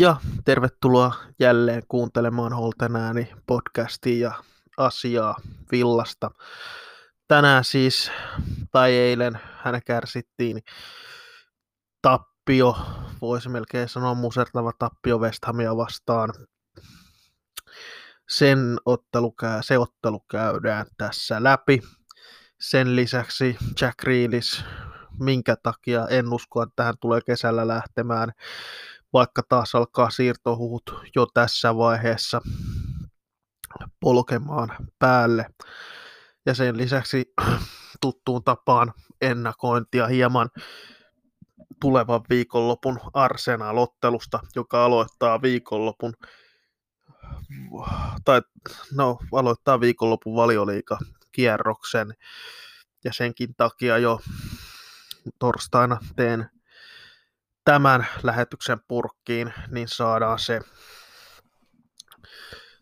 Ja tervetuloa jälleen kuuntelemaan Holten ääni podcastia ja asiaa villasta. Tänään siis, tai eilen, hän kärsittiin tappio, voisi melkein sanoa musertava tappio West Hamia vastaan. Sen ottelu, se ottelu käydään tässä läpi. Sen lisäksi Jack Reelis, minkä takia en usko, että hän tulee kesällä lähtemään vaikka taas alkaa siirtohuut jo tässä vaiheessa polkemaan päälle. Ja sen lisäksi tuttuun tapaan ennakointia hieman tulevan viikonlopun Arsenal-ottelusta, joka aloittaa viikonlopun tai no, aloittaa viikonlopun valioliika kierroksen ja senkin takia jo torstaina teen tämän lähetyksen purkkiin, niin saadaan se,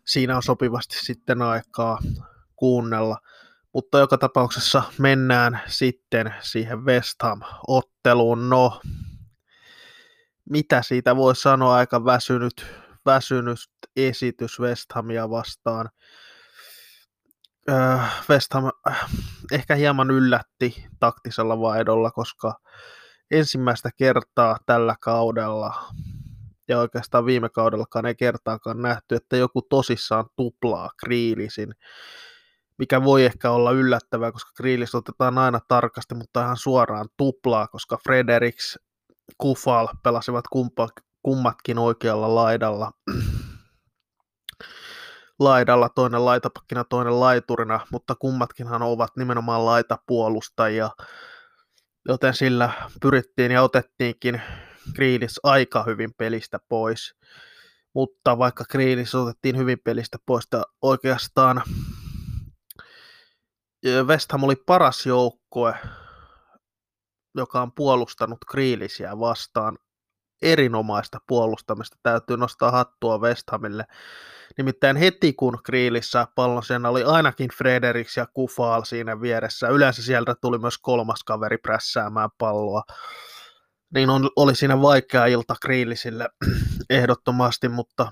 siinä on sopivasti sitten aikaa kuunnella. Mutta joka tapauksessa mennään sitten siihen West Ham-otteluun. No, mitä siitä voi sanoa, aika väsynyt, väsynyt esitys West Hamia vastaan. Öö, West Ham ehkä hieman yllätti taktisella vaihdolla, koska ensimmäistä kertaa tällä kaudella, ja oikeastaan viime kaudellakaan ei kertaakaan nähty, että joku tosissaan tuplaa Kriilisin, mikä voi ehkä olla yllättävää, koska Kriilis otetaan aina tarkasti, mutta ihan suoraan tuplaa, koska Fredericks, Kufal pelasivat kumpa, kummatkin oikealla laidalla. laidalla, toinen laitapakkina, toinen laiturina, mutta kummatkinhan ovat nimenomaan laitapuolustajia joten sillä pyrittiin ja otettiinkin Kriilis aika hyvin pelistä pois. Mutta vaikka Kriilis otettiin hyvin pelistä pois, oikeastaan West Ham oli paras joukkue, joka on puolustanut Kriilisiä vastaan. Erinomaista puolustamista. Täytyy nostaa hattua West Hamille. Nimittäin heti kun Kriilissä pallon sen oli ainakin Fredericks ja Kufal siinä vieressä, yleensä sieltä tuli myös kolmas kaveri prässäämään palloa, niin on, oli siinä vaikea ilta Kriilisille ehdottomasti, mutta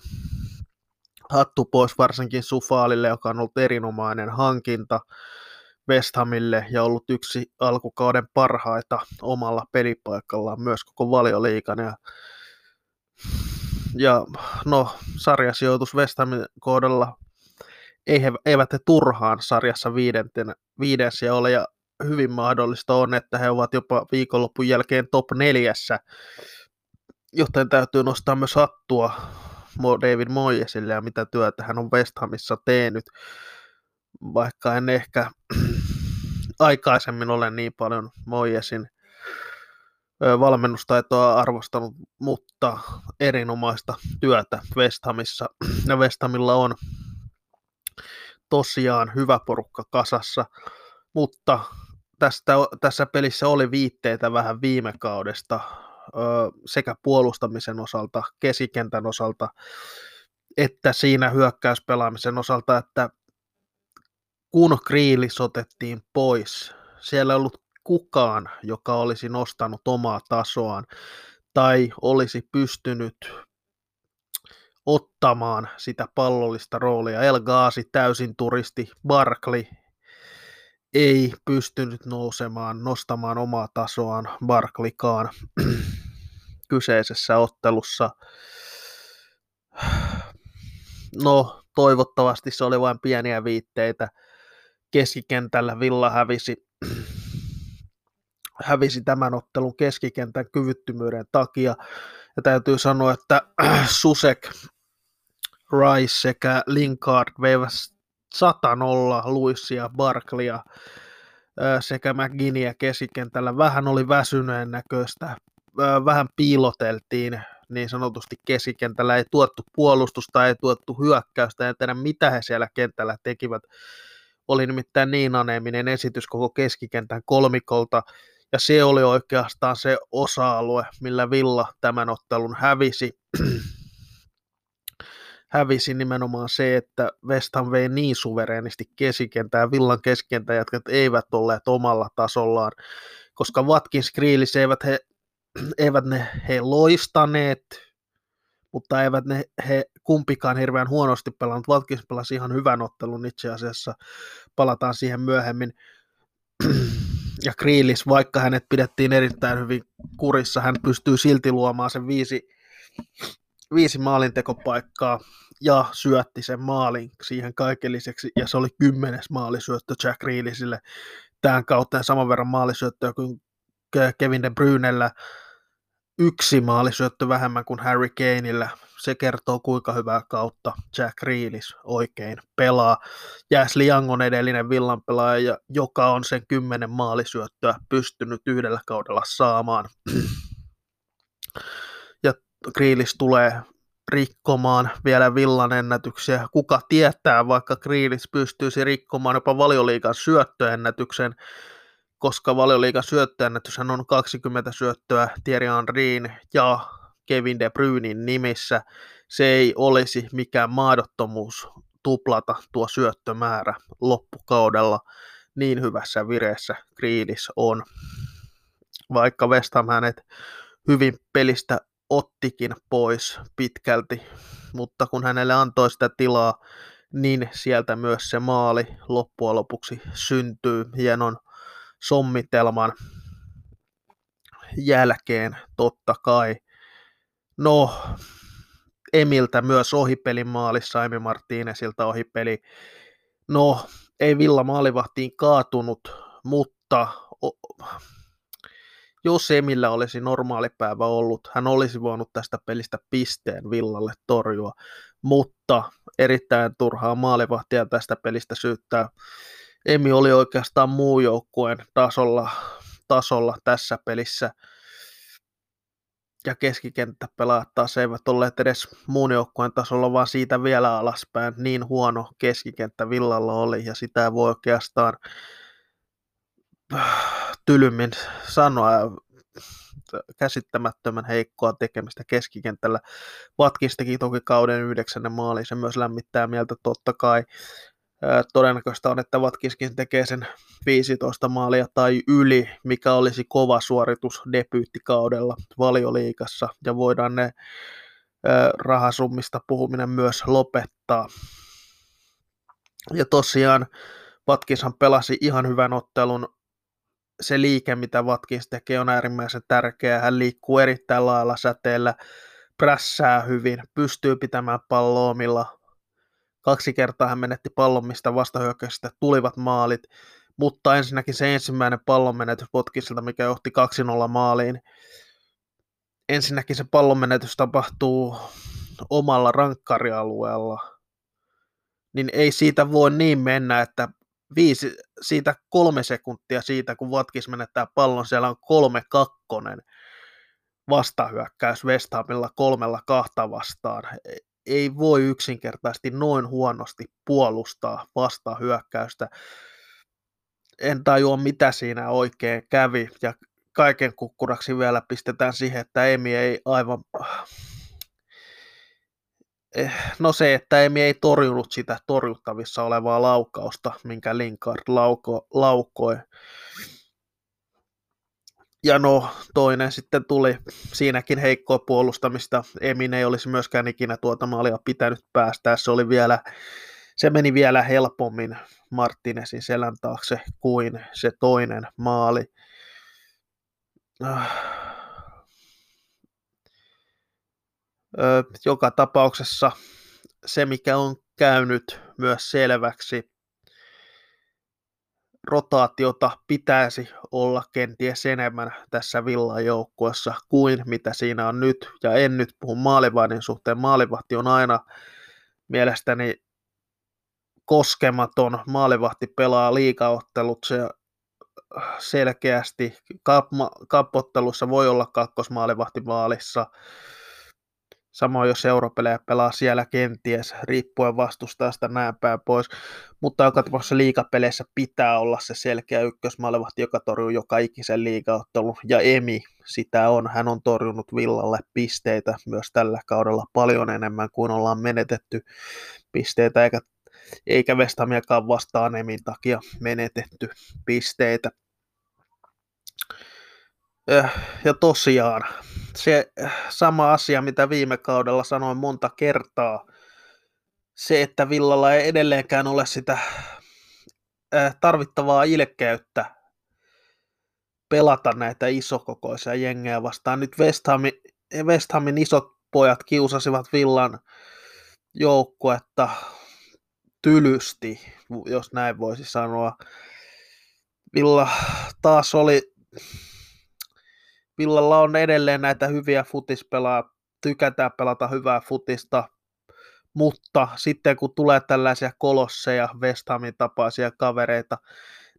hattu pois varsinkin Sufaalille, joka on ollut erinomainen hankinta West Hamille ja ollut yksi alkukauden parhaita omalla pelipaikallaan myös koko valioliikan. Ja ja no, sarjasijoitus West Hamin kohdalla ei he, eivät he turhaan sarjassa viidenten, viides ja ole, ja hyvin mahdollista on, että he ovat jopa viikonlopun jälkeen top neljässä, joten täytyy nostaa myös hattua David Moyesille ja mitä työtä hän on West Hamissa tehnyt, vaikka en ehkä aikaisemmin ole niin paljon Moyesin valmennustaitoa arvostanut, mutta erinomaista työtä West Hamissa. Ja West Hamilla on tosiaan hyvä porukka kasassa, mutta tästä, tässä pelissä oli viitteitä vähän viime kaudesta sekä puolustamisen osalta, kesikentän osalta, että siinä hyökkäyspelaamisen osalta, että kun Kriilis otettiin pois, siellä ei ollut kukaan, joka olisi nostanut omaa tasoaan tai olisi pystynyt ottamaan sitä pallollista roolia. El Ghazi täysin turisti, Barkley ei pystynyt nousemaan, nostamaan omaa tasoaan Barkleykaan kyseisessä ottelussa. No, toivottavasti se oli vain pieniä viitteitä. Keskikentällä Villa hävisi hävisi tämän ottelun keskikentän kyvyttömyyden takia. Ja täytyy sanoa, että Susek, Rice sekä Linkard veivät 100 nolla Luissia, Barklia sekä McGinniä keskikentällä. Vähän oli väsyneen näköistä, vähän piiloteltiin niin sanotusti keskikentällä, ei tuottu puolustusta, ei tuottu hyökkäystä, en tiedä mitä he siellä kentällä tekivät. Oli nimittäin niin aneeminen esitys koko keskikentän kolmikolta, ja se oli oikeastaan se osa-alue, millä Villa tämän ottelun hävisi. hävisi nimenomaan se, että West Ham vei niin suvereenisti keskikentää, Villan keskikentäjätkät eivät olleet omalla tasollaan, koska Watkins Grealish eivät he, eivät ne he loistaneet, mutta eivät ne he kumpikaan hirveän huonosti pelannut. Watkins pelasi ihan hyvän ottelun itse asiassa, palataan siihen myöhemmin. ja Kriilis, vaikka hänet pidettiin erittäin hyvin kurissa, hän pystyy silti luomaan sen viisi, viisi maalintekopaikkaa ja syötti sen maalin siihen kaiken lisäksi, ja se oli kymmenes maalisyöttö Jack Reelisille tämän kautta saman verran maalisyöttöä kuin Kevin De Brynellä, yksi maalisyöttö vähemmän kuin Harry Kaneillä. Se kertoo, kuinka hyvää kautta Jack Reelis oikein pelaa. Jäsli Young on edellinen villan pelaaja, joka on sen kymmenen maalisyöttöä pystynyt yhdellä kaudella saamaan. ja Grealish tulee rikkomaan vielä villan ennätyksiä. Kuka tietää, vaikka Grealish pystyisi rikkomaan jopa valioliikan syöttöennätyksen, koska valioliikan syöttöennätyshän on 20 syöttöä Thierry Henryin ja Kevin De Bruynin nimissä. Se ei olisi mikään mahdottomuus tuplata tuo syöttömäärä loppukaudella. Niin hyvässä vireessä Grealish on. Vaikka West Ham hänet hyvin pelistä ottikin pois pitkälti, mutta kun hänelle antoi sitä tilaa, niin sieltä myös se maali loppujen lopuksi syntyy hienon sommitelman jälkeen totta kai. No, Emiltä myös ohipelin maalissa, Emi Martínezilta ohipeli. No, ei Villa maalivahtiin kaatunut, mutta jos Emillä olisi normaali päivä ollut, hän olisi voinut tästä pelistä pisteen Villalle torjua, mutta erittäin turhaa maalivahtia tästä pelistä syyttää. Emi oli oikeastaan muu joukkueen tasolla, tasolla tässä pelissä. Ja keskikenttä pelaat taas eivät olleet edes muun joukkueen tasolla, vaan siitä vielä alaspäin. Niin huono keskikenttä Villalla oli, ja sitä voi oikeastaan tylymmin sanoa käsittämättömän heikkoa tekemistä keskikentällä. Watkins teki toki kauden yhdeksännen maali, se myös lämmittää mieltä totta kai. Todennäköistä on, että Watkinskin tekee sen 15 maalia tai yli, mikä olisi kova suoritus debyyttikaudella valioliikassa, ja voidaan ne rahasummista puhuminen myös lopettaa. Ja tosiaan Watkinshan pelasi ihan hyvän ottelun se liike, mitä Watkins tekee, on äärimmäisen tärkeää. Hän liikkuu erittäin lailla säteellä, prässää hyvin, pystyy pitämään palloa omilla. Kaksi kertaa hän menetti pallon, mistä vastahyökkäyksistä tulivat maalit, mutta ensinnäkin se ensimmäinen pallonmenetys Watkinsilta, mikä johti 2-0 maaliin. Ensinnäkin se pallonmenetys tapahtuu omalla rankkarialueella, niin ei siitä voi niin mennä, että viisi, siitä kolme sekuntia siitä, kun Watkins menettää pallon, siellä on kolme kakkonen vastahyökkäys West Hamilla kolmella kahta vastaan. Ei voi yksinkertaisesti noin huonosti puolustaa vastahyökkäystä. En tajua, mitä siinä oikein kävi, ja kaiken kukkuraksi vielä pistetään siihen, että Emi ei aivan Eh, no se, että Emi ei torjunut sitä torjuttavissa olevaa laukausta, minkä Linkard lauko, laukoi. Ja no, toinen sitten tuli siinäkin heikkoa puolustamista. Emin ei olisi myöskään ikinä tuota maalia pitänyt päästää. Se oli vielä, se meni vielä helpommin Martinesin selän taakse kuin se toinen maali. Ah joka tapauksessa se, mikä on käynyt myös selväksi, rotaatiota pitäisi olla kenties enemmän tässä villan joukkueessa kuin mitä siinä on nyt. Ja en nyt puhu maalivahdin suhteen. Maalivahti on aina mielestäni koskematon. Maalivahti pelaa liikaottelut se selkeästi. Kappottelussa voi olla kakkosmaalivahti maalissa. Samoin jos europelejä pelaa siellä kenties, riippuen vastustajasta näin päin pois. Mutta joka tapauksessa liikapeleissä pitää olla se selkeä ykkösmaalevahti, joka torjuu joka ikisen liigaottelun. Ja Emi sitä on. Hän on torjunut Villalle pisteitä myös tällä kaudella paljon enemmän kuin ollaan menetetty pisteitä, eikä, eikä Vestamiakaan vastaan Emin takia menetetty pisteitä. Ja tosiaan, se sama asia, mitä viime kaudella sanoin monta kertaa. Se, että Villalla ei edelleenkään ole sitä tarvittavaa ilkeyttä pelata näitä isokokoisia jengejä vastaan. Nyt West Hamin, West Hamin isot pojat kiusasivat Villan joukkuetta tylysti, jos näin voisi sanoa. Villa taas oli, Villalla on edelleen näitä hyviä futispelaa, tykätään pelata hyvää futista, mutta sitten kun tulee tällaisia kolosseja, West Hamin tapaisia kavereita,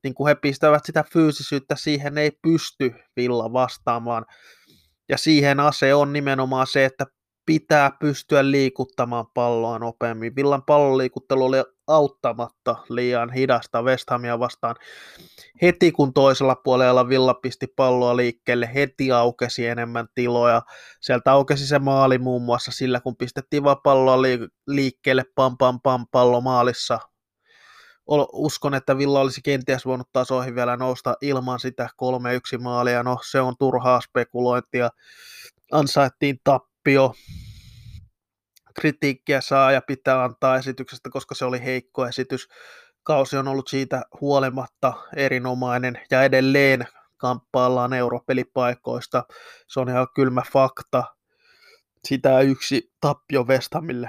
niin kun he pistävät sitä fyysisyyttä, siihen ei pysty Villa vastaamaan. Ja siihen ase on nimenomaan se, että pitää pystyä liikuttamaan palloa nopeammin. Villan palloliikuttelu oli auttamatta liian hidasta West Hamia vastaan. Heti kun toisella puolella Villa pisti palloa liikkeelle, heti aukesi enemmän tiloja. Sieltä aukesi se maali muun muassa sillä, kun pistettiin vaan palloa liikkeelle, pam pam pam pallo maalissa. Uskon, että Villa olisi kenties voinut tasoihin vielä nousta ilman sitä 3-1 maalia. No, se on turhaa spekulointia. Ansaittiin tappio kritiikkiä saa ja pitää antaa esityksestä, koska se oli heikko esitys. Kausi on ollut siitä huolimatta erinomainen ja edelleen kamppaillaan europelipaikoista. Se on ihan kylmä fakta. Sitä yksi tappio Westhamille,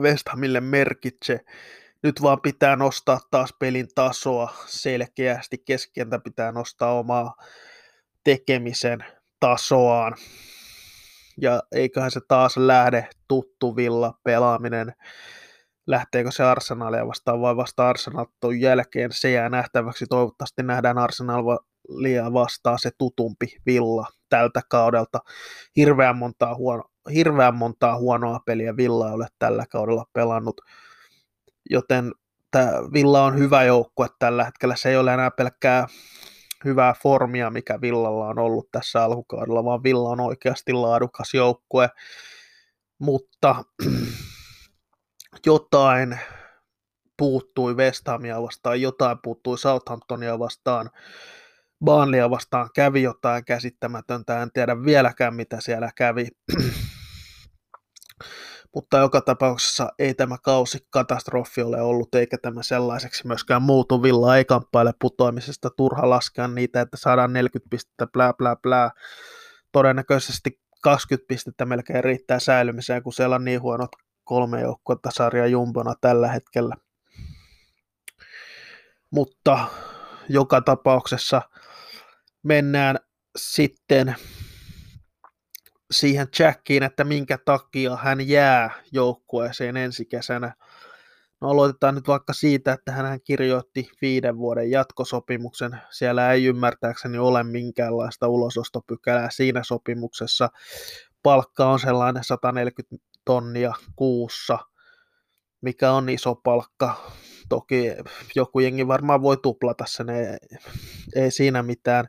Westhamille merkitse. Nyt vaan pitää nostaa taas pelin tasoa selkeästi. Keskientä pitää nostaa omaa tekemisen tasoaan ja eiköhän se taas lähde tuttu villa pelaaminen. Lähteekö se Arsenalia vastaan vai vasta Arsenalin jälkeen, se jää nähtäväksi. Toivottavasti nähdään Arsenalia vastaan se tutumpi villa tältä kaudelta. Hirveän montaa, huono, hirveän montaa huonoa peliä Villa ole tällä kaudella pelannut, joten tämä Villa on hyvä joukkue tällä hetkellä. Se ei ole enää pelkkää hyvää formia, mikä Villalla on ollut tässä alkukaudella, vaan Villa on oikeasti laadukas joukkue, mutta jotain puuttui West Hamia vastaan, jotain puuttui Southamptonia vastaan, Baanlia vastaan kävi jotain käsittämätöntä, en tiedä vieläkään mitä siellä kävi. Mutta joka tapauksessa ei tämä kausi katastrofi ole ollut, eikä tämä sellaiseksi myöskään muutu. Villa ei kamppaile putoamisesta, turha laskea niitä, että saadaan 40 pistettä, plää, plää, plää. Todennäköisesti 20 pistettä melkein riittää säilymiseen, kun siellä on niin huonot kolme joukkuetta sarja jumbona tällä hetkellä. Mutta joka tapauksessa mennään sitten siihen Jackiin, että minkä takia hän jää joukkueeseen ensi kesänä. No aloitetaan nyt vaikka siitä, että hän kirjoitti viiden vuoden jatkosopimuksen. Siellä ei ymmärtääkseni ole minkäänlaista ulosostopykälää siinä sopimuksessa. Palkka on sellainen 140 tonnia kuussa, mikä on iso palkka. Toki joku jengi varmaan voi tuplata sen, ei, ei siinä mitään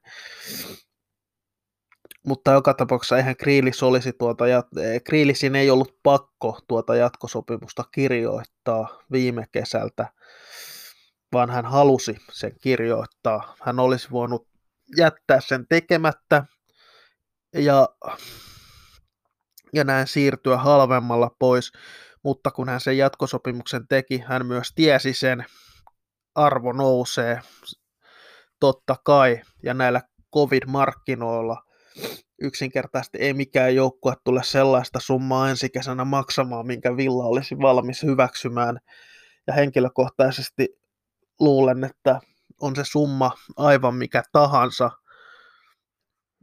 mutta joka tapauksessa eihän Kriilis olisi tuota, ja Kriilisin ei ollut pakko tuota jatkosopimusta kirjoittaa viime kesältä, vaan hän halusi sen kirjoittaa. Hän olisi voinut jättää sen tekemättä ja, ja näin siirtyä halvemmalla pois, mutta kun hän sen jatkosopimuksen teki, hän myös tiesi sen, arvo nousee totta kai, ja näillä covid-markkinoilla yksinkertaisesti ei mikään joukkue tule sellaista summaa ensi kesänä maksamaan, minkä Villa olisi valmis hyväksymään. Ja henkilökohtaisesti luulen, että on se summa aivan mikä tahansa,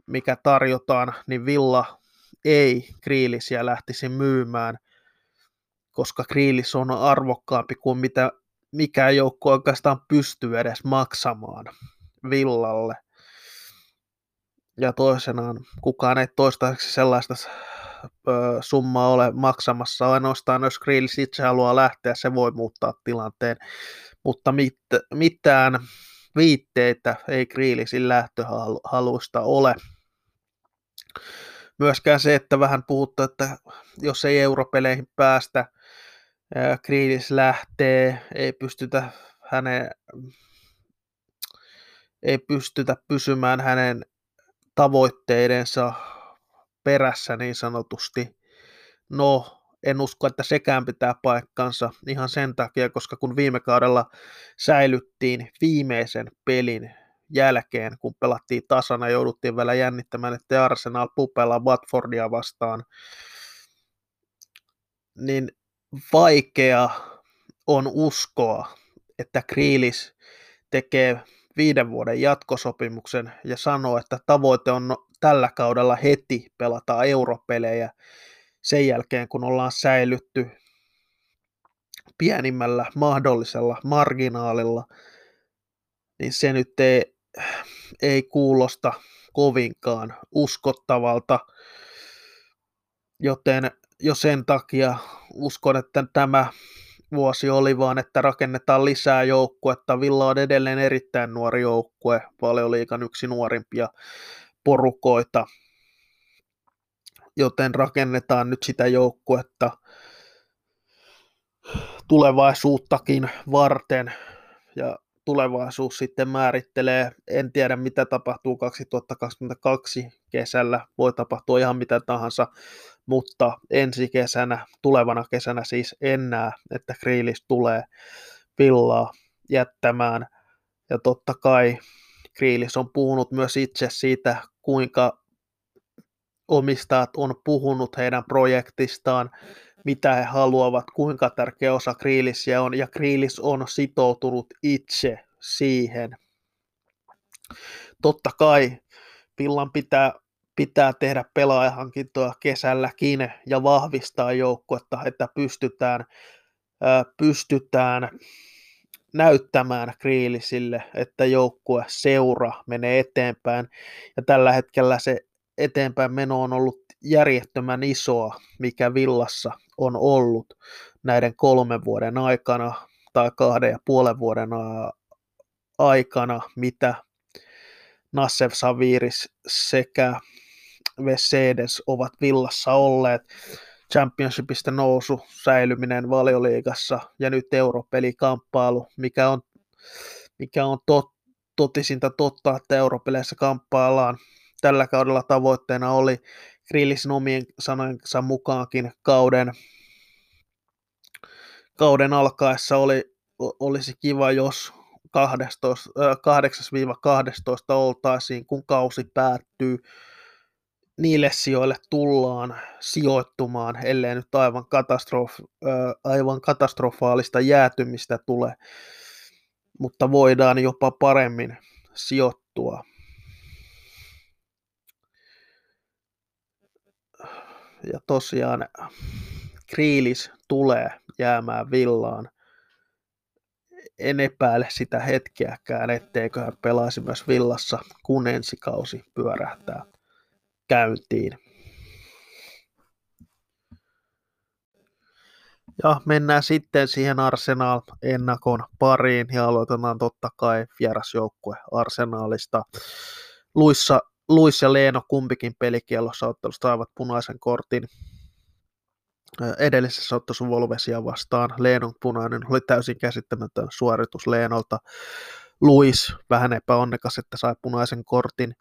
mikä tarjotaan, niin Villa ei Kriilisiä lähtisi myymään, koska Kriilis on arvokkaampi kuin mitä mikään joukko oikeastaan pystyy edes maksamaan Villalle ja toisenaan kukaan ei toistaiseksi sellaista summaa ole maksamassa, ainoastaan jos Grealish itse haluaa lähteä, se voi muuttaa tilanteen, mutta mit, mitään viitteitä ei Grealishin lähtöhaluista ole. Myöskään se, että vähän puhuttu, että jos ei europeleihin päästä, Grealish lähtee, ei pystytä hänen ei pystytä pysymään hänen tavoitteidensa perässä niin sanotusti. No, en usko, että sekään pitää paikkansa ihan sen takia, koska kun viime kaudella säilyttiin viimeisen pelin jälkeen, kun pelattiin tasana, jouduttiin vielä jännittämään, että Arsenal pupella Watfordia vastaan, niin vaikea on uskoa, että Kriilis tekee viiden vuoden jatkosopimuksen ja sanoo, että tavoite on no, tällä kaudella heti pelata europelejä sen jälkeen, kun ollaan säilytty pienimmällä mahdollisella marginaalilla, niin se nyt ei, ei kuulosta kovinkaan uskottavalta, joten jo sen takia uskon, että tämä vuosi oli vaan, että rakennetaan lisää joukkuetta. Villa on edelleen erittäin nuori joukkue, paljon liikan yksi nuorimpia porukoita, joten rakennetaan nyt sitä joukkuetta tulevaisuuttakin varten ja tulevaisuus sitten määrittelee. En tiedä, mitä tapahtuu 2022 kesällä. Voi tapahtua ihan mitä tahansa, mutta ensi kesänä, tulevana kesänä siis en näe, että Kriilis tulee villaa jättämään. Ja totta kai Kriilis on puhunut myös itse siitä, kuinka omistajat on puhunut heidän projektistaan, mitä he haluavat, kuinka tärkeä osa Kriilisiä on, ja Kriilis on sitoutunut itse siihen. Totta kai Pillan pitää, pitää tehdä pelaajahankintoja kesälläkin ja vahvistaa joukkuetta, että pystytään, pystytään näyttämään Kriilisille, että joukkue seura menee eteenpäin. Ja tällä hetkellä se eteenpäin meno on ollut järjettömän isoa, mikä Villassa on ollut näiden kolmen vuoden aikana tai kahden ja puolen vuoden aikana, mitä Nassev Saviris sekä Vesedes ovat Villassa olleet. Championshipista nousu, säilyminen valioliigassa ja nyt europelikamppailu, mikä on, mikä on tot, totisinta totta, että europeleissä kamppaillaan. Tällä kaudella tavoitteena oli Grillisin omien sanojensa mukaankin kauden, kauden alkaessa oli, olisi kiva, jos 12, 8-12 oltaisiin, kun kausi päättyy. Niille sijoille tullaan sijoittumaan, ellei nyt aivan, katastrof, aivan katastrofaalista jäätymistä tule, mutta voidaan jopa paremmin sijoittua. Ja tosiaan Kriilis tulee jäämään villaan en epäile sitä hetkeäkään, etteikö hän pelaisi myös villassa, kun ensikausi pyörähtää käyntiin. Ja mennään sitten siihen Arsenal-ennakon pariin ja aloitetaan totta kai vierasjoukkue Arsenalista. Luissa, Luis ja Leeno kumpikin pelikielossa ottelusta saivat punaisen kortin edellisessä ottelussa Volvesia vastaan. Leenon punainen oli täysin käsittämätön suoritus Leenolta. Luis vähän epäonnekas, että sai punaisen kortin.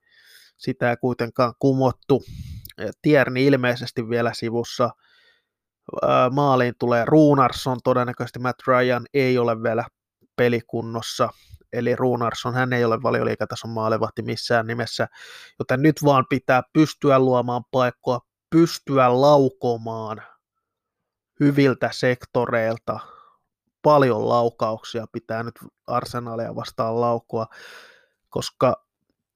Sitä ei kuitenkaan kumottu. Tierni ilmeisesti vielä sivussa. Maaliin tulee Ruunarsson, todennäköisesti Matt Ryan ei ole vielä pelikunnossa, eli Ruunarsson, hän ei ole valioliikatason maalevahti missään nimessä, joten nyt vaan pitää pystyä luomaan paikkoa, pystyä laukomaan hyviltä sektoreilta. Paljon laukauksia pitää nyt arsenalia vastaan laukua, koska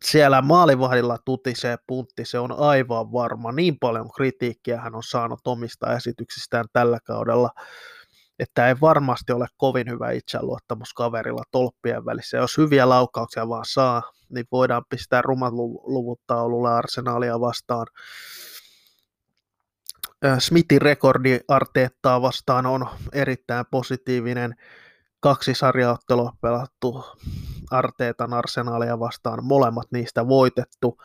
siellä maalivahdilla tutisee puntti, se on aivan varma. Niin paljon kritiikkiä hän on saanut omista esityksistään tällä kaudella, että ei varmasti ole kovin hyvä itseluottamus kaverilla tolppien välissä. Jos hyviä laukauksia vaan saa, niin voidaan pistää rumat luvut taululle arsenaalia vastaan. Smithin rekordi Arteettaa vastaan on erittäin positiivinen. Kaksi sarjaottelua pelattu Arteetan arsenaalia vastaan, molemmat niistä voitettu,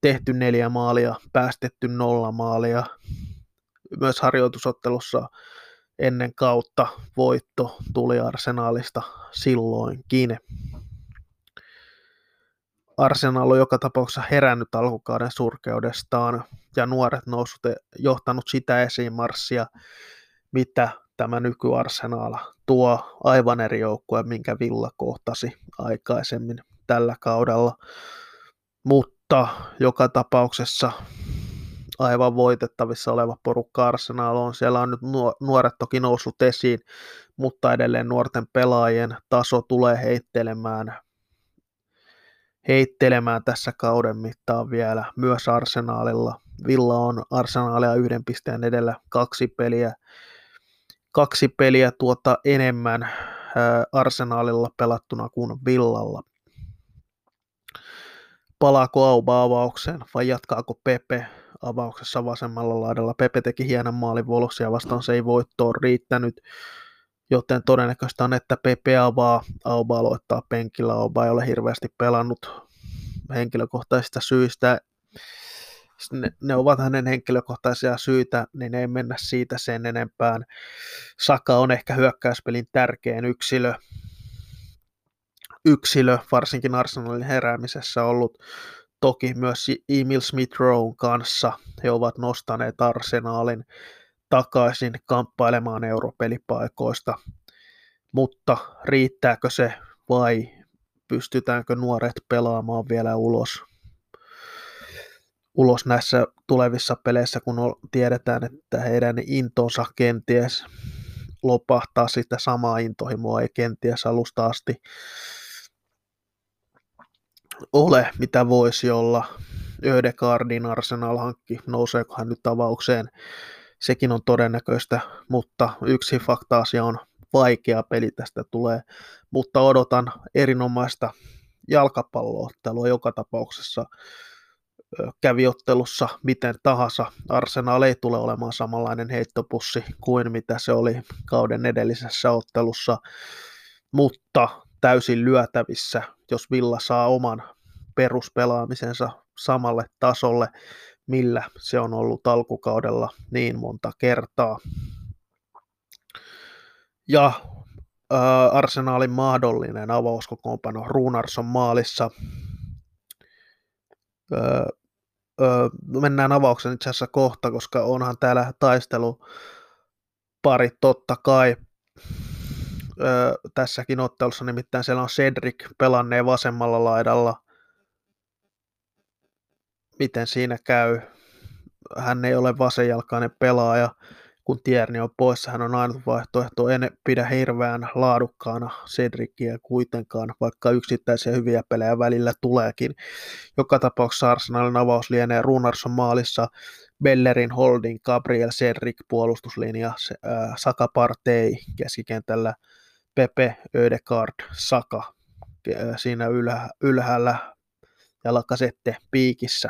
tehty neljä maalia, päästetty nolla maalia. Myös harjoitusottelussa ennen kautta voitto tuli arsenaalista silloinkin. Arsenal on joka tapauksessa herännyt alkukauden surkeudestaan ja nuoret noussut johtanut sitä esimarssia, mitä tämä nykyarsenal tuo aivan eri joukkue, minkä Villa kohtasi aikaisemmin tällä kaudella. Mutta joka tapauksessa aivan voitettavissa oleva porukka Arsenal on. Siellä on nyt nuoret toki noussut esiin, mutta edelleen nuorten pelaajien taso tulee heittelemään, heittelemään tässä kauden mittaan vielä myös Arsenaalilla. Villa on Arsenaalia yhden pisteen edellä kaksi peliä, kaksi peliä tuota enemmän Arsenaalilla pelattuna kuin Villalla. Palaako Auba avaukseen vai jatkaako Pepe avauksessa vasemmalla laidalla? Pepe teki hienon maalin Voloksia vastaan, se ei voittoon riittänyt, joten todennäköistä on, että Pepe avaa, Auba aloittaa penkillä, Auba ei ole hirveästi pelannut henkilökohtaisista syistä, ne, ne ovat hänen henkilökohtaisia syitä, niin ei mennä siitä sen enempään. Saka on ehkä hyökkäyspelin tärkein yksilö, yksilö varsinkin Arsenalin heräämisessä ollut toki myös Emil Smith kanssa. He ovat nostaneet Arsenalin takaisin kamppailemaan europelipaikoista, mutta riittääkö se vai pystytäänkö nuoret pelaamaan vielä ulos ulos näissä tulevissa peleissä, kun tiedetään, että heidän intonsa kenties lopahtaa sitä samaa intohimoa, ei kenties alusta asti ole, mitä voisi olla. Ödegardin Arsenal hankki, nouseeko hän nyt avaukseen, sekin on todennäköistä, mutta yksi fakta-asia on vaikea peli tästä tulee, mutta odotan erinomaista jalkapalloottelua joka tapauksessa käviottelussa miten tahansa. Arsenal ei tule olemaan samanlainen heittopussi kuin mitä se oli kauden edellisessä ottelussa, mutta täysin lyötävissä, jos Villa saa oman peruspelaamisensa samalle tasolle, millä se on ollut alkukaudella niin monta kertaa. Ja Arsenalin mahdollinen avauskokoonpano Runarsson maalissa öö, mennään avauksen itse asiassa kohta, koska onhan täällä taistelu pari totta kai öö, tässäkin ottelussa, nimittäin siellä on Cedric pelanneen vasemmalla laidalla. Miten siinä käy? Hän ei ole vasenjalkainen pelaaja kun Tierni on poissa, hän on ainut vaihtoehto. En pidä hirveän laadukkaana Cedrickiä kuitenkaan, vaikka yksittäisiä hyviä pelejä välillä tuleekin. Joka tapauksessa Arsenalin avaus lienee Runarsson maalissa, Bellerin holding, Gabriel Cedric puolustuslinja, äh, Saka Partey keskikentällä, Pepe, Ödegard, Saka äh, siinä ylhä, ylhäällä ja Lakasette piikissä.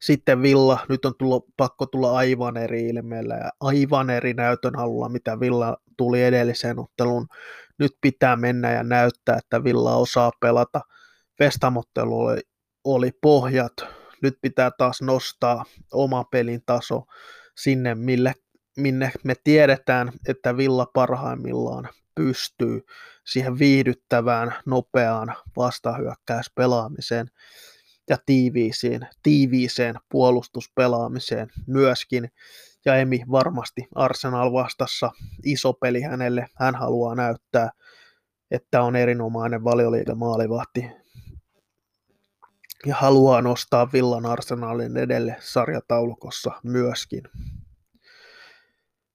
Sitten Villa, nyt on tullut, pakko tulla aivan eri ilmeellä ja aivan eri näytön halulla, mitä Villa tuli edelliseen otteluun. Nyt pitää mennä ja näyttää, että Villa osaa pelata. Vestamottelu oli, oli pohjat. Nyt pitää taas nostaa oma pelin taso sinne, mille, minne me tiedetään, että Villa parhaimmillaan pystyy siihen viihdyttävään, nopeaan vastahyökkäyspelaamiseen ja tiiviiseen, tiiviiseen puolustuspelaamiseen myöskin. Ja Emi varmasti Arsenal vastassa iso peli hänelle. Hän haluaa näyttää, että on erinomainen valioliiga maalivahti ja haluaa nostaa Villan Arsenalin edelle sarjataulukossa myöskin.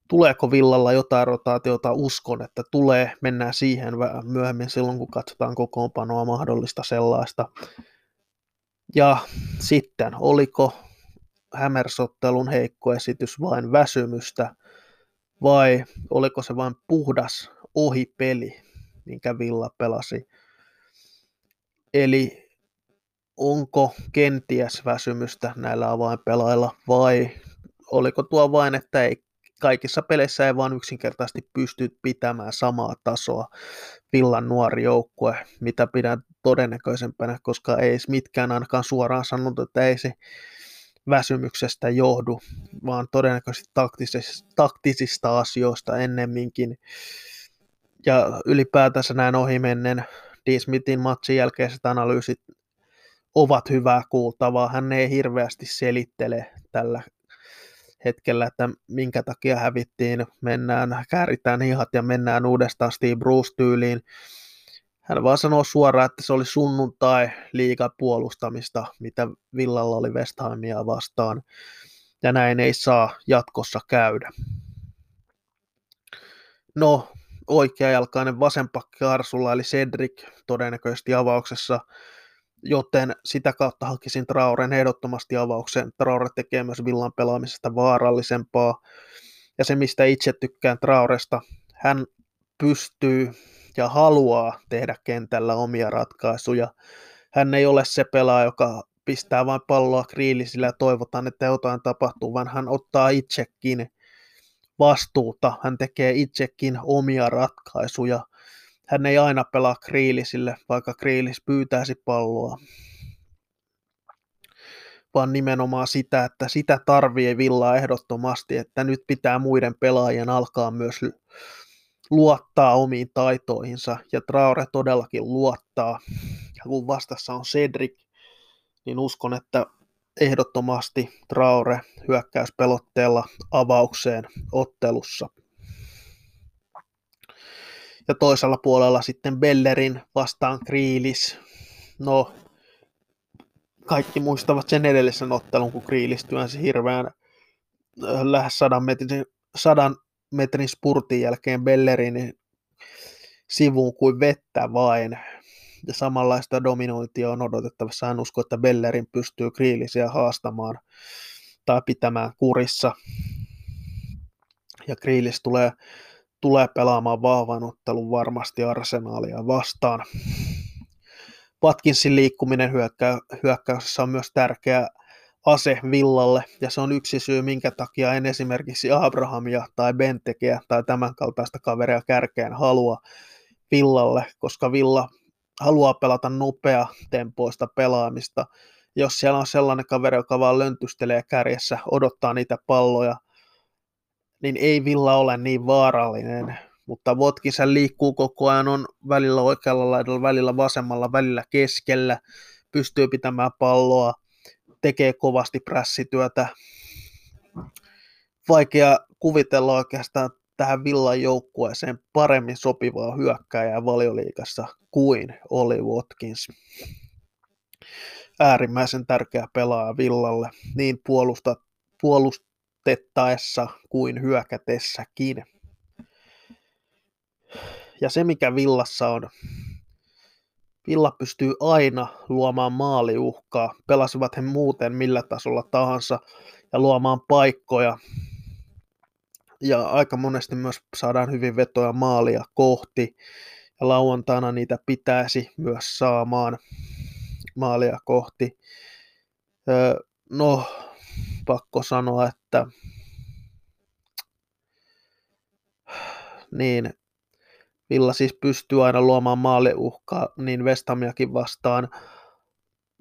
Tuleeko Villalla jotain rotaatiota? Uskon, että tulee. Mennään siihen myöhemmin silloin, kun katsotaan kokoonpanoa mahdollista sellaista. Ja sitten, oliko hämersottelun heikko esitys vain väsymystä vai oliko se vain puhdas ohipeli, minkä Villa pelasi. Eli onko kenties väsymystä näillä avainpelailla vai oliko tuo vain, että ei kaikissa peleissä ei vaan yksinkertaisesti pysty pitämään samaa tasoa Villan nuori joukkue, mitä pidän todennäköisempänä, koska ei mitkään ainakaan suoraan sanonut, että ei se väsymyksestä johdu, vaan todennäköisesti taktisista, taktisista asioista ennemminkin. Ja ylipäätänsä näin ohimennen Dean Smithin matsin jälkeiset analyysit ovat hyvää kuultavaa. Hän ei hirveästi selittele tällä hetkellä, että minkä takia hävittiin, mennään, kääritään hihat ja mennään uudestaan Steve Bruce-tyyliin. Hän vaan sanoo suoraan, että se oli sunnuntai liiga puolustamista, mitä Villalla oli West Hamia vastaan, ja näin ei saa jatkossa käydä. No, oikeajalkainen vasenpakki Arsulla eli Cedric todennäköisesti avauksessa, joten sitä kautta hakisin Trauren ehdottomasti avauksen. Traure tekee myös Villan pelaamisesta vaarallisempaa. Ja se, mistä itse tykkään Trauresta, hän pystyy ja haluaa tehdä kentällä omia ratkaisuja. Hän ei ole se pelaaja, joka pistää vain palloa kriilisillä ja toivotaan, että jotain tapahtuu, vaan hän ottaa itsekin vastuuta, hän tekee itsekin omia ratkaisuja. Hän ei aina pelaa kriilisille, vaikka kriilis pyytäisi palloa, vaan nimenomaan sitä, että sitä tarvii Villaa ehdottomasti, että nyt pitää muiden pelaajien alkaa myös luottaa omiin taitoihinsa, ja Traore todellakin luottaa. Ja kun vastassa on Cedric, niin uskon, että ehdottomasti Traore hyökkäyspelotteella avaukseen ottelussa. Ja toisella puolella sitten Bellerin vastaan Kriilis. No, kaikki muistavat sen edellisen ottelun, kun Kriilis työnsi hirveän äh, lähes sadan metrin, sadan metrin spurtin jälkeen Bellerin sivuun kuin vettä vain ja samanlaista dominointia on odotettavassa. En usko, että Bellerin pystyy Kriilisiä haastamaan tai pitämään kurissa. Ja Kriilis tulee, tulee pelaamaan vahvan ottelun varmasti arsenaalia vastaan. Watkinsin liikkuminen hyökkä, hyökkäyksessä on myös tärkeä ase Villalle, ja se on yksi syy, minkä takia en esimerkiksi Abrahamia tai Bentekeä tai tämän kaltaista kaveria kärkeen halua Villalle, koska Villa haluaa pelata nopea tempoista pelaamista. Jos siellä on sellainen kaveri, joka vaan löntystelee kärjessä, odottaa niitä palloja, niin ei Villa ole niin vaarallinen. Mutta Votkisen liikkuu koko ajan, on välillä oikealla laidalla, välillä vasemmalla, välillä keskellä, pystyy pitämään palloa, tekee kovasti prässityötä. Vaikea kuvitella oikeastaan tähän Villan joukkueeseen paremmin sopivaa hyökkääjää valioliikassa kuin oli Watkins. Äärimmäisen tärkeä pelaaja Villalle niin puolusta, puolustettaessa kuin hyökätessäkin. Ja se mikä Villassa on, Villa pystyy aina luomaan maaliuhkaa, pelasivat he muuten millä tasolla tahansa, ja luomaan paikkoja, ja aika monesti myös saadaan hyvin vetoja maalia kohti, ja lauantaina niitä pitäisi myös saamaan maalia kohti. No, pakko sanoa, että niin, Villa siis pystyy aina luomaan maaliuhkaa niin Vestamiakin vastaan.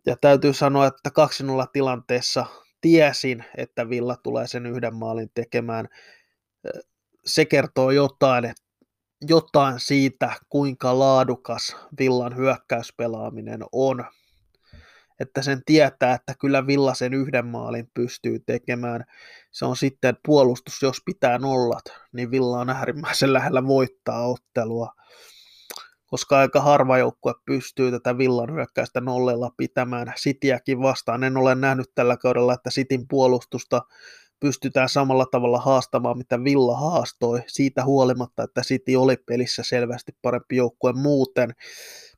Ja täytyy sanoa, että 2-0 tilanteessa tiesin, että Villa tulee sen yhden maalin tekemään se kertoo jotain, jotain siitä, kuinka laadukas Villan hyökkäyspelaaminen on. Että sen tietää, että kyllä Villa sen yhden maalin pystyy tekemään. Se on sitten puolustus, jos pitää nollat, niin Villa on äärimmäisen lähellä voittaa ottelua. Koska aika harva joukkue pystyy tätä Villan hyökkäystä nollella pitämään Sitiäkin vastaan. En ole nähnyt tällä kaudella, että Sitin puolustusta pystytään samalla tavalla haastamaan, mitä Villa haastoi, siitä huolimatta, että City oli pelissä selvästi parempi joukkue muuten,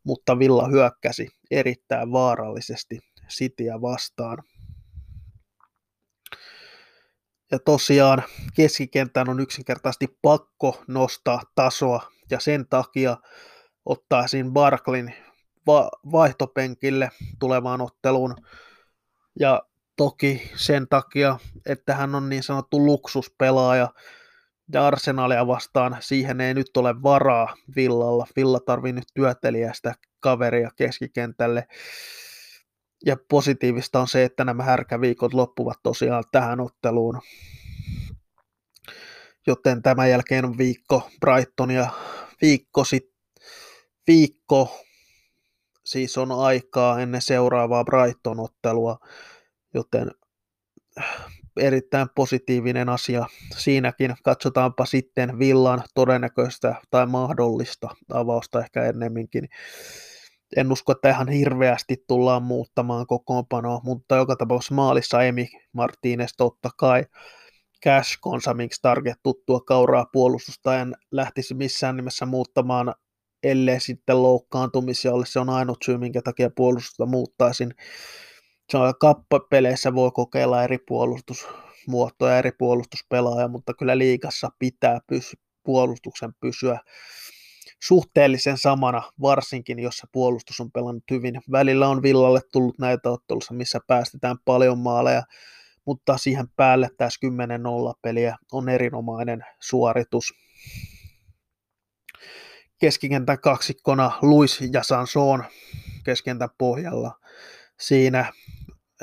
mutta Villa hyökkäsi erittäin vaarallisesti Cityä vastaan. Ja tosiaan keskikentän on yksinkertaisesti pakko nostaa tasoa ja sen takia ottaisin Barklin va- vaihtopenkille tulevaan otteluun ja Toki sen takia, että hän on niin sanottu luksuspelaaja ja Arsenalia vastaan siihen ei nyt ole varaa Villalla. Villa tarvii nyt työtelijästä kaveria keskikentälle. Ja positiivista on se, että nämä härkäviikot loppuvat tosiaan tähän otteluun. Joten tämän jälkeen on viikko Brighton ja viikko, sit, viikko siis on aikaa ennen seuraavaa Brighton-ottelua, joten erittäin positiivinen asia siinäkin. Katsotaanpa sitten Villan todennäköistä tai mahdollista avausta ehkä ennemminkin. En usko, että ihan hirveästi tullaan muuttamaan kokoonpanoa, mutta joka tapauksessa maalissa Emi Martinez totta kai. Cash Konsa, miksi Target tuttua kauraa puolustusta en lähtisi missään nimessä muuttamaan, ellei sitten loukkaantumisia ole. Se on ainut syy, minkä takia puolustusta muuttaisin kappapeleissä voi kokeilla eri puolustusmuotoja, eri puolustuspelaajia, mutta kyllä liikassa pitää pysy, puolustuksen pysyä suhteellisen samana, varsinkin jos se puolustus on pelannut hyvin. Välillä on Villalle tullut näitä ottelussa, missä päästetään paljon maaleja, mutta siihen päälle tässä 10-0 peliä on erinomainen suoritus. Keskikentän kaksikkona Luis ja Sanson keskentän pohjalla. Siinä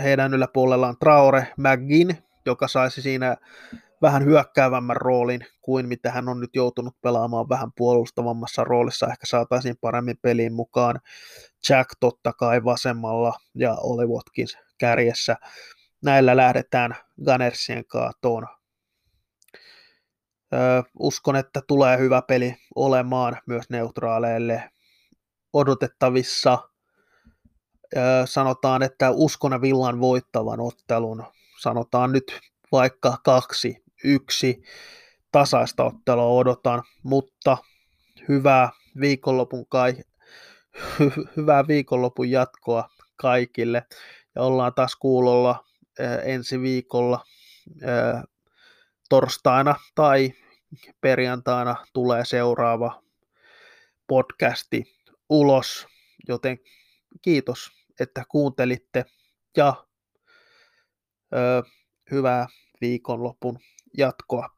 heidän yläpuolellaan Traore McGinn, joka saisi siinä vähän hyökkäävämmän roolin kuin mitä hän on nyt joutunut pelaamaan vähän puolustavammassa roolissa. Ehkä saataisiin paremmin peliin mukaan. Jack totta kai vasemmalla ja Oli Watkins kärjessä. Näillä lähdetään Gunnersien kaatoon. Uskon, että tulee hyvä peli olemaan myös neutraaleille odotettavissa sanotaan, että uskon Villan voittavan ottelun, sanotaan nyt vaikka kaksi, yksi tasaista ottelua odotan, mutta hyvää viikonlopun, kai, hy- hyvää viikonlopun jatkoa kaikille. Ja ollaan taas kuulolla ensi viikolla torstaina tai perjantaina tulee seuraava podcasti ulos, joten kiitos että kuuntelitte ja ö, hyvää viikonlopun jatkoa.